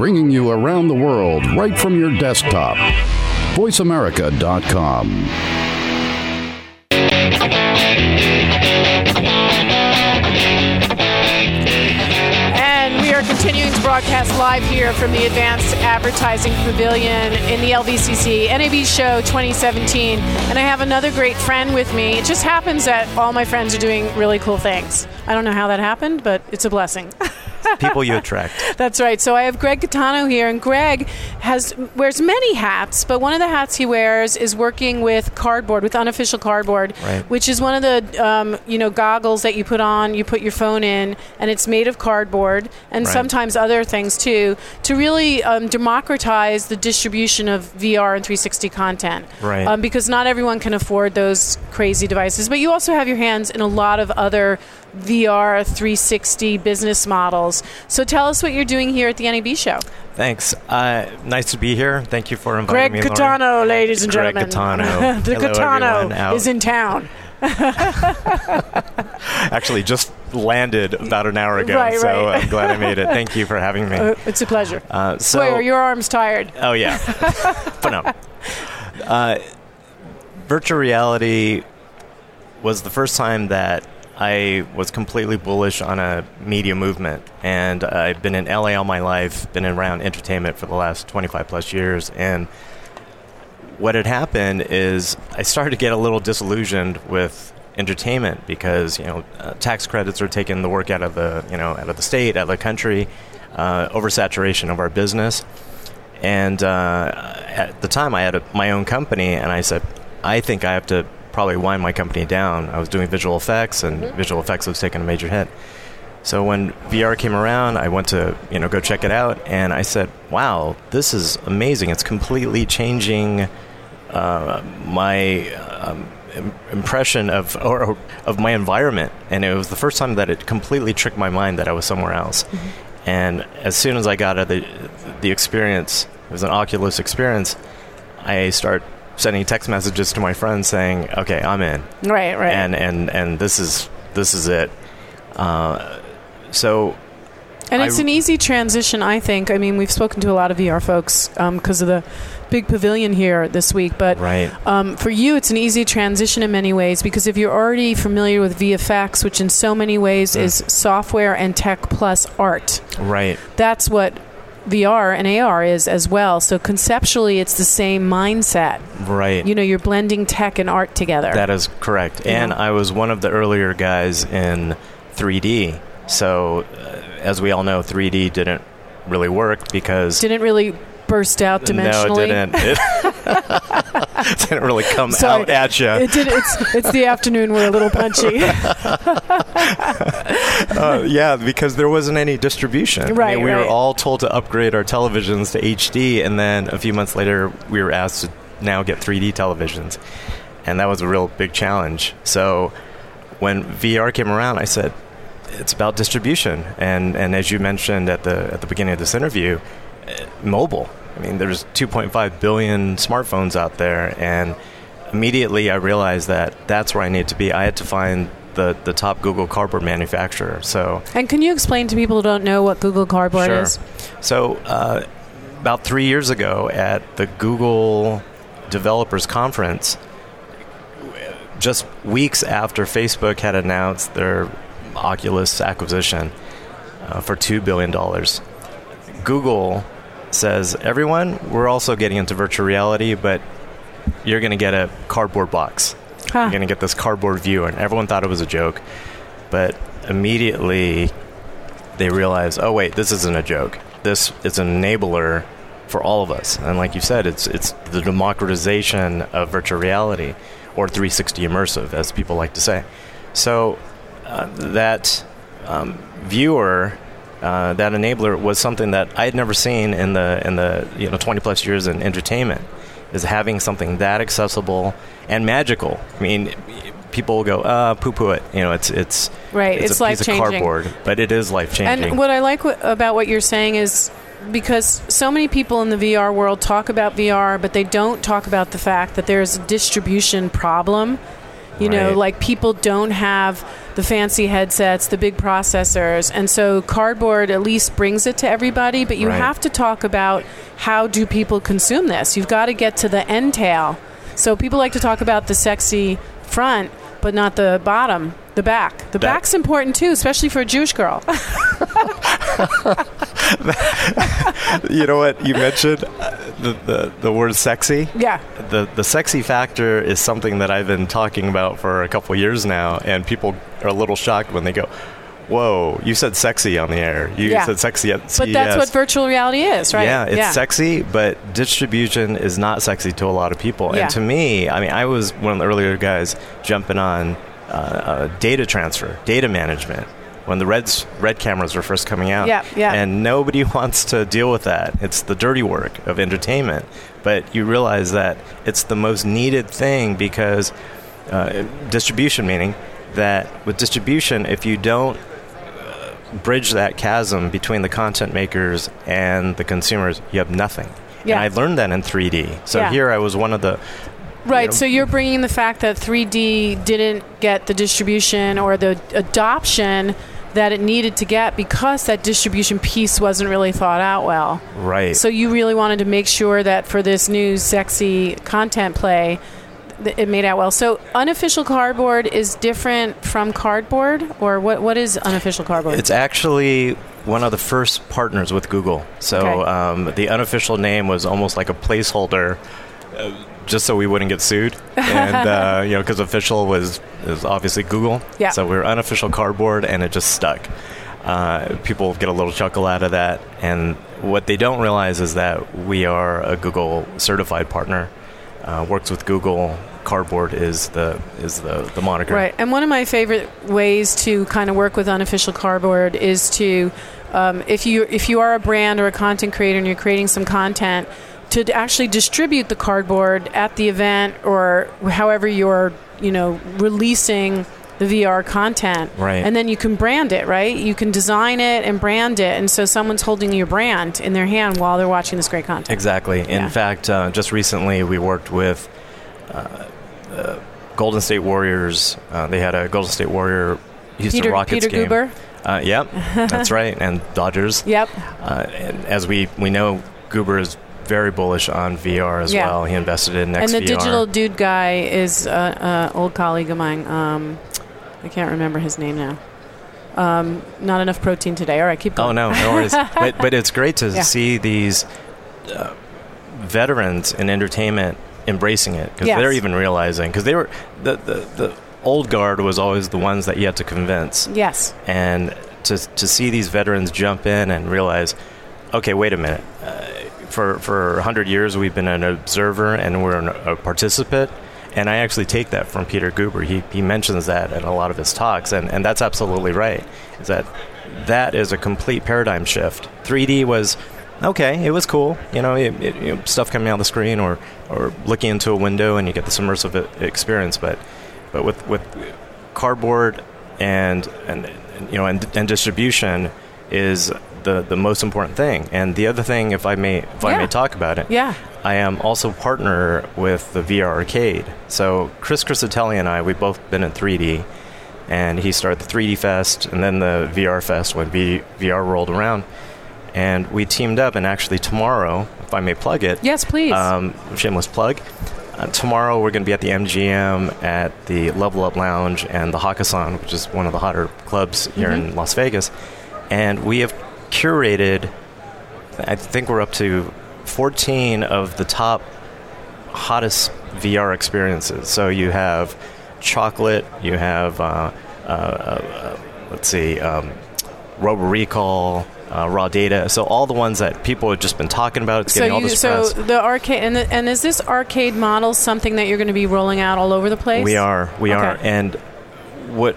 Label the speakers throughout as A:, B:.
A: bringing you around the world right from your desktop. VoiceAmerica.com.
B: And we are continuing to broadcast live here from the Advanced Advertising Pavilion in the LVCC NAB Show 2017. And I have another great friend with me. It just happens that all my friends are doing really cool things. I don't know how that happened, but it's a blessing.
C: people you attract.
B: That's right. So I have Gregg Katano here, and Gregg has wears many hats, but one of the hats he wears is working with cardboard, with unofficial cardboard,
C: Right.
B: which is one of the um, you know goggles that you put on, you put your phone in, and it's made of cardboard, and
C: Right.
B: sometimes other things too, to really um, democratize the distribution of VR and 360 content.
C: Right.
B: Um, because not everyone can afford those crazy devices, but you also have your hands in a lot of other VR 360 business models. So tell us what you're doing here at the NAB show.
C: Thanks. Uh, nice to be here. Thank you for inviting
B: Gregg
C: me. Lauren.
B: Katano, ladies and
C: Gregg
B: gentlemen.
C: Katano.
B: the
C: Hello, Katano
B: is in town.
C: Actually, just landed about an hour ago,
B: Right,
C: so
B: right.
C: I'm glad I made it. Thank you for having me.
B: Uh, it's a pleasure.
C: Uh, so,
B: Boy, are your arms tired?
C: oh yeah, but no. Uh, virtual reality was the first time that I was completely bullish on a media movement, and I've been in LA all my life, been around entertainment for the last 25 plus years, and what had happened is I started to get a little disillusioned with entertainment because you know uh, tax credits are taking the work out of the you know out of the state, out of the country, uh, oversaturation of our business, and uh, at the time I had a, my own company, and I said I think I have to probably wind my company down. I was doing visual effects, and visual effects was taking a major hit. So when VR came around, I went to you know go check it out, and I said, "Wow, this is amazing! It's completely changing uh, my um, im- impression of or, or of my environment." And it was the first time that it completely tricked my mind that I was somewhere else. And as soon as I got out of the the experience, it was an Oculus experience. I start sending text messages to my friends saying, "Okay, I'm in."
B: Right, right.
C: and and and this is this is it. Uh, so
B: And it's
C: I-
B: an easy transition, I think. I mean, we've spoken to a lot of VR folks because of the big pavilion here this week, but
C: right,
B: um, for you, it's an easy transition in many ways because if you're already familiar with VFX, which in so many ways
C: Mm.
B: is software and tech plus art,
C: right,
B: that's what VR and AR is as well. So conceptually, it's the same mindset.
C: right.
B: You know, you're blending tech and art together.
C: that is correct. And. I was one of the earlier guys in 3D. So, uh, as we all know, 3D didn't really work because
B: Didn't really burst out dimensionally.
C: no, it didn't. It didn't really come
B: Sorry.
C: out at you.
B: It did. It's it's the afternoon. We're a little punchy.
C: Uh, yeah, because there wasn't any distribution. I
B: Right,
C: mean, we
B: right.
C: were all told to upgrade our televisions to HD, and then a few months later, we were asked to now get 3D televisions, and that was a real big challenge. So, when VR came around, I said, "It's about distribution," and and as you mentioned at the at the beginning of this interview, mobile. I mean, there's 2.5 billion smartphones out there, and immediately I realized that that's where I need to be. I had to find the, the top Google Cardboard manufacturer. So,
B: and can you explain to people who don't know what Google Cardboard
C: Sure.
B: is?
C: so uh, about three years ago at the Google Developers Conference, just weeks after Facebook had announced their Oculus acquisition uh, for $2 billion, Google says, Everyone, we're also getting into virtual reality, but you're going to get a cardboard box.
B: Huh.
C: You're going to get this cardboard viewer. And everyone thought it was a joke. But immediately they realized, oh, wait, this isn't a joke. This is an enabler for all of us. And like you said, it's, it's the democratization of virtual reality or 360 immersive, as people like to say. So uh, that um, viewer. Uh, that enabler was something that I had never seen in the in the you know 20 plus years in entertainment is having something that accessible and magical. I mean, people will go, uh, poo poo it. You know, it's it's
B: Right,
C: it's,
B: it's
C: a piece of cardboard, but it is life changing.
B: And what I like w- about what you're saying is because so many people in the VR world talk about VR, but they don't talk about the fact that there's a distribution problem. You know, like people don't have the fancy headsets, the big processors, and so cardboard at least brings it to everybody. But you
C: Right.
B: have to talk about how do people consume this. You've got to get to the end tail. So people like to talk about the sexy front, but not the bottom, the back. The
C: That-
B: back's important too, especially for a Jewish girl.
C: you know what you mentioned the, the the word sexy.
B: yeah.
C: The the sexy factor is something that I've been talking about for a couple years now, and people are a little shocked when they go. Whoa! You said sexy on the air. You
B: Yeah.
C: said sexy at
B: But that's what virtual reality is, right?
C: Yeah, it's sexy, but distribution is not sexy to a lot of people.
B: Yeah.
C: And to me, I mean, I was one of the earlier guys jumping on uh, uh, data transfer, data management when the reds red cameras were first coming out.
B: Yeah, yeah.
C: And nobody wants to deal with that. It's the dirty work of entertainment. But you realize that it's the most needed thing because uh, distribution, meaning that with distribution, if you don't bridge that chasm between the content makers and the consumers, you have nothing.
B: Yeah.
C: And I learned that in 3D. So
B: Yeah.
C: here I was one of the
B: Right.
C: you know-
B: So you're bringing the fact that 3D didn't get the distribution or the adoption that it needed to get because that distribution piece wasn't really thought out well.
C: right.
B: So you really wanted to make sure that for this new sexy content play, it made out well. So unofficial cardboard is different from cardboard, or what? What is unofficial cardboard?
C: It's actually one of the first partners with Google. So
B: Okay.
C: um, the unofficial name was almost like a placeholder, uh, just so we wouldn't get sued. And uh, you know, because official was is obviously Google.
B: Yeah.
C: So we were unofficial cardboard, and it just stuck. Uh, people get a little chuckle out of that, and what they don't realize is that we are a Google certified partner. Uh, works with Google. Cardboard is the is the the moniker.
B: Right. And one of my favorite ways to kind of work with unofficial cardboard is to, um, if you if you are a brand or a content creator and you're creating some content, to actually distribute the cardboard at the event or however you're you know releasing the VR content.
C: Right.
B: And then you can brand it, right? You can design it and brand it, and so someone's holding your brand in their hand while they're watching this great content.
C: Exactly. In fact, uh, just recently we worked with uh, uh, Golden State Warriors. Uh, they had a Golden State Warrior Houston
B: Peter
C: Rockets
B: Peter
C: game.
B: Guber.
C: Uh, yep, that's right. And Dodgers.
B: Yep.
C: Uh, and as we, we know, Guber is very bullish on VR as
B: Yeah.
C: well. He invested in
B: next.
C: and
B: the digital dude guy is an old colleague of mine. Um, I can't remember his name now. Um, not enough protein today. All right, keep going.
C: Oh no, no worries. but, but it's great to
B: Yeah.
C: see these uh, veterans in entertainment embracing it because
B: Yes.
C: they're even realizing because they were the, the the old guard was always the ones that you had to convince,
B: Yes.
C: and to to see these veterans jump in and realize, okay, wait a minute. Uh, for for 100 years we've been an observer and we're an, a participant and I actually take that from Peter Guber. He, he mentions that in a lot of his talks, and, and that's absolutely right. Is that that is a complete paradigm shift. 3D was okay, it was cool, you know, it, it, you know stuff coming out of the screen or, or looking into a window, and you get this immersive experience. But but with with cardboard and, and you know and, and distribution is the the most important thing. And the other thing, if I may if I may talk about it,
B: Yeah.
C: I am also partner with the VR Arcade. So Chris Crisatelli and I, we've both been in 3D, and he started the 3D Fest and then the VR Fest when v- VR rolled around, and we teamed up. And actually tomorrow, if I may plug it,
B: Yes, please.
C: um, shameless plug. Uh, tomorrow we're going to be at the MGM at the Level Up Lounge and the Hakkasan, which is one of the hotter clubs here in Las Vegas, and we have curated. I think we're up to 14 of the top hottest VR experiences. So you have chocolate, you have uh, uh, uh, let's see, um, Robo Recall. Uh, raw data, so all the ones that people have just been talking about, it's
B: so
C: getting all this
B: so
C: press.
B: the arcade and, the, and is this arcade model something that you're going to be rolling out all over the place?
C: We are, we
B: Okay.
C: are, and what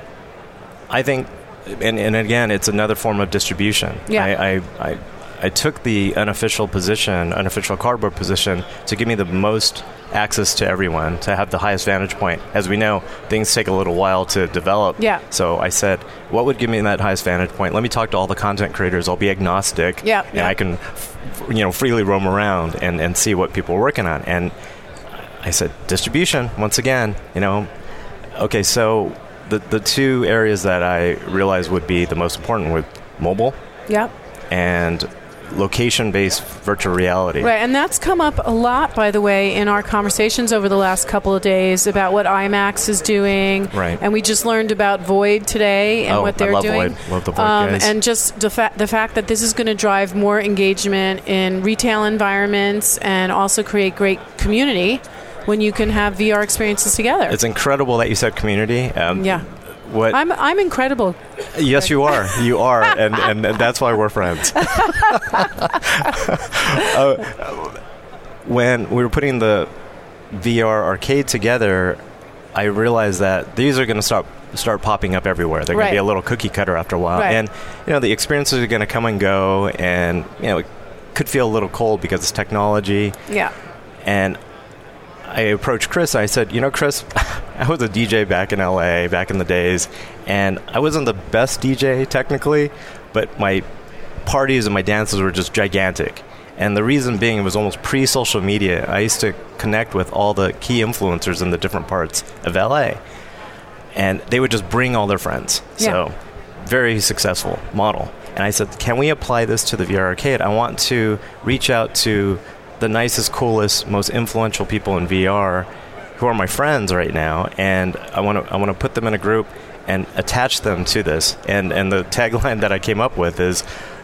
C: I think, and, and again, it's another form of distribution.
B: Yeah.
C: I, I, I, I took the unofficial position, unofficial cardboard position, to give me the most access to everyone, to have the highest vantage point. As we know, things take a little while to develop.
B: Yeah.
C: So I said, what would give me that highest vantage point? Let me talk to all the content creators. I'll be agnostic.
B: Yeah,
C: And
B: yeah.
C: I can, f- you know, freely roam around and, and see what people are working on. And I said, distribution, once again, you know, Okay, so the the two areas that I realized would be the most important were mobile
B: Yep.
C: and location-based virtual reality.
B: Right, and that's come up a lot, by the way, in our conversations over the last couple of days about what IMAX is doing.
C: Right.
B: And we just learned about Void today and
C: Oh,
B: what they're I
C: love
B: doing.
C: Void. Love the Void
B: um,
C: guys.
B: And just the, fa- the fact that this is going to drive more engagement in retail environments and also create great community when you can have VR experiences together.
C: It's incredible that you said community. Um,
B: yeah.
C: What?
B: I'm, I'm incredible.
C: yes, you are. You are, and, and, and that's why we're friends. Uh, when we were putting the VR arcade together, I realized that these are going to start start popping up everywhere. They're going
B: Right.
C: to be a little cookie cutter after a while,
B: Right.
C: and you know the experiences are going to come and go, and you know it could feel a little cold because it's technology.
B: Yeah.
C: And I approached Chris. I said, you know, Chris, I was a DJ back in LA back in the days, and I wasn't the best DJ technically, but my parties and my dances were just gigantic. And the reason being, it was almost pre social media. I used to connect with all the key influencers in the different parts of LA, and they would just bring all their friends.
B: Yeah.
C: So, very successful model. And I said, can we apply this to the VR arcade? I want to reach out to the nicest, coolest, most influential people in VR who are my friends right now, and I want to I want to put them in a group and attach them to this. And and the tagline that I came up with is.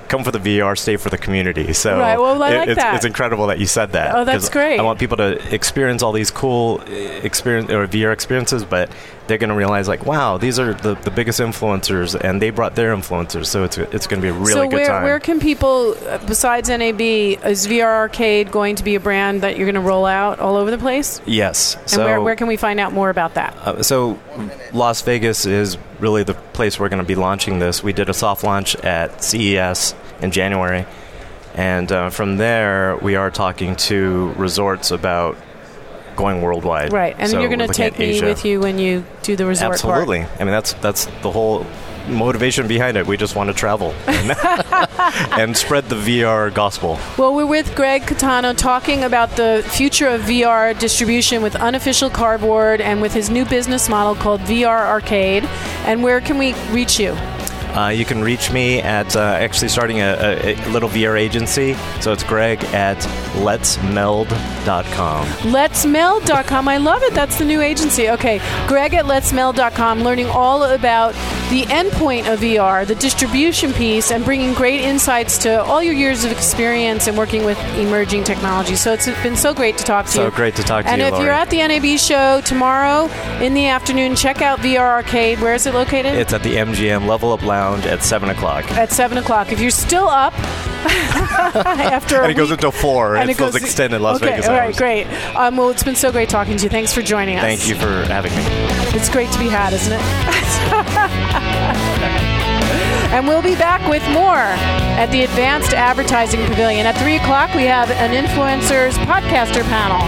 C: Come for the VR, stay for the community. So
B: Right, well, I
C: it-
B: like
C: it's,
B: that.
C: it's incredible that you said that.
B: Oh, that's great.
C: I want people to experience all these cool experience or VR experiences, but they're going to realize like, wow, these are the, the biggest influencers, and they brought their influencers, so it's it's going to be a really
B: so
C: good
B: where,
C: time.
B: where can people, uh, besides NAB, is VR Arcade going to be a brand that you're going to roll out all over the place?
C: yes.
B: And
C: So
B: where, where can we find out more about that?
C: Uh, so Las Vegas is really the place we're going to be launching this. We did a soft launch at CES in January, and uh, from there we are talking to resorts about going worldwide.
B: Right, and
C: So
B: you're going to take me
C: Asia.
B: with you when you do the resort part.
C: Absolutely. I mean, that's that's the whole motivation behind it. We just want to travel and, and spread the VR gospel.
B: Well, we're with Gregg Katano talking about the future of VR distribution with unofficial cardboard and with his new business model called VR Arcade. And where can we reach you?
C: Uh, you can reach me at uh, actually starting a, a, little VR agency. So it's Greg at letsmeld.com.
B: Letsmeld.com. I love it. That's the new agency. Okay, Greg at letsmeld.com, learning all about the endpoint of VR, the distribution piece, and bringing great insights to all your years of experience and working with emerging technology. So it's been so great to talk to
C: So
B: you.
C: So great to talk to
B: and
C: you, And
B: if you're at the NAB show tomorrow in the afternoon, check out VR Arcade. Where is it located?
C: It's at the MGM Level Up Lounge at 7 o'clock.
B: at 7 o'clock. If you're still up after
C: And it goes until 4.
B: and
C: It's
B: it goes-
C: extended Las
B: okay,
C: Vegas
B: all right,
C: hours.
B: great. Um, well, it's been so great talking to you. Thanks for joining us.
C: Thank you for having me.
B: It's great to be had, isn't it? and we'll be back with more at the Advanced Advertising Pavilion. At 3 o'clock, we have an influencers podcaster panel.